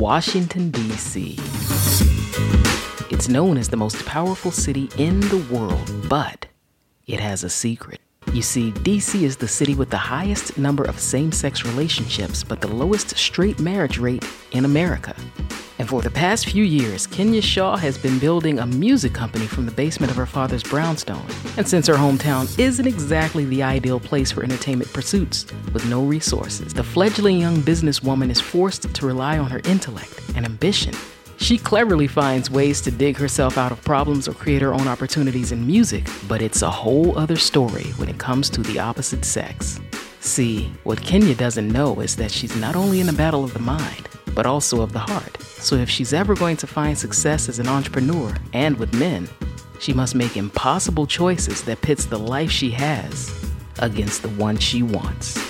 Washington, D.C. It's known as the most powerful city in the world, but it has a secret. You see, DC is the city with the highest number of same sex relationships, but the lowest straight marriage rate in America. And for the past few years, Kenya Shaw has been building a music company from the basement of her father's brownstone. And since her hometown isn't exactly the ideal place for entertainment pursuits, with no resources, the fledgling young businesswoman is forced to rely on her intellect and ambition she cleverly finds ways to dig herself out of problems or create her own opportunities in music, but it's a whole other story when it comes to the opposite sex. See, what Kenya doesn't know is that she's not only in a battle of the mind, but also of the heart. So if she's ever going to find success as an entrepreneur and with men, she must make impossible choices that pits the life she has against the one she wants.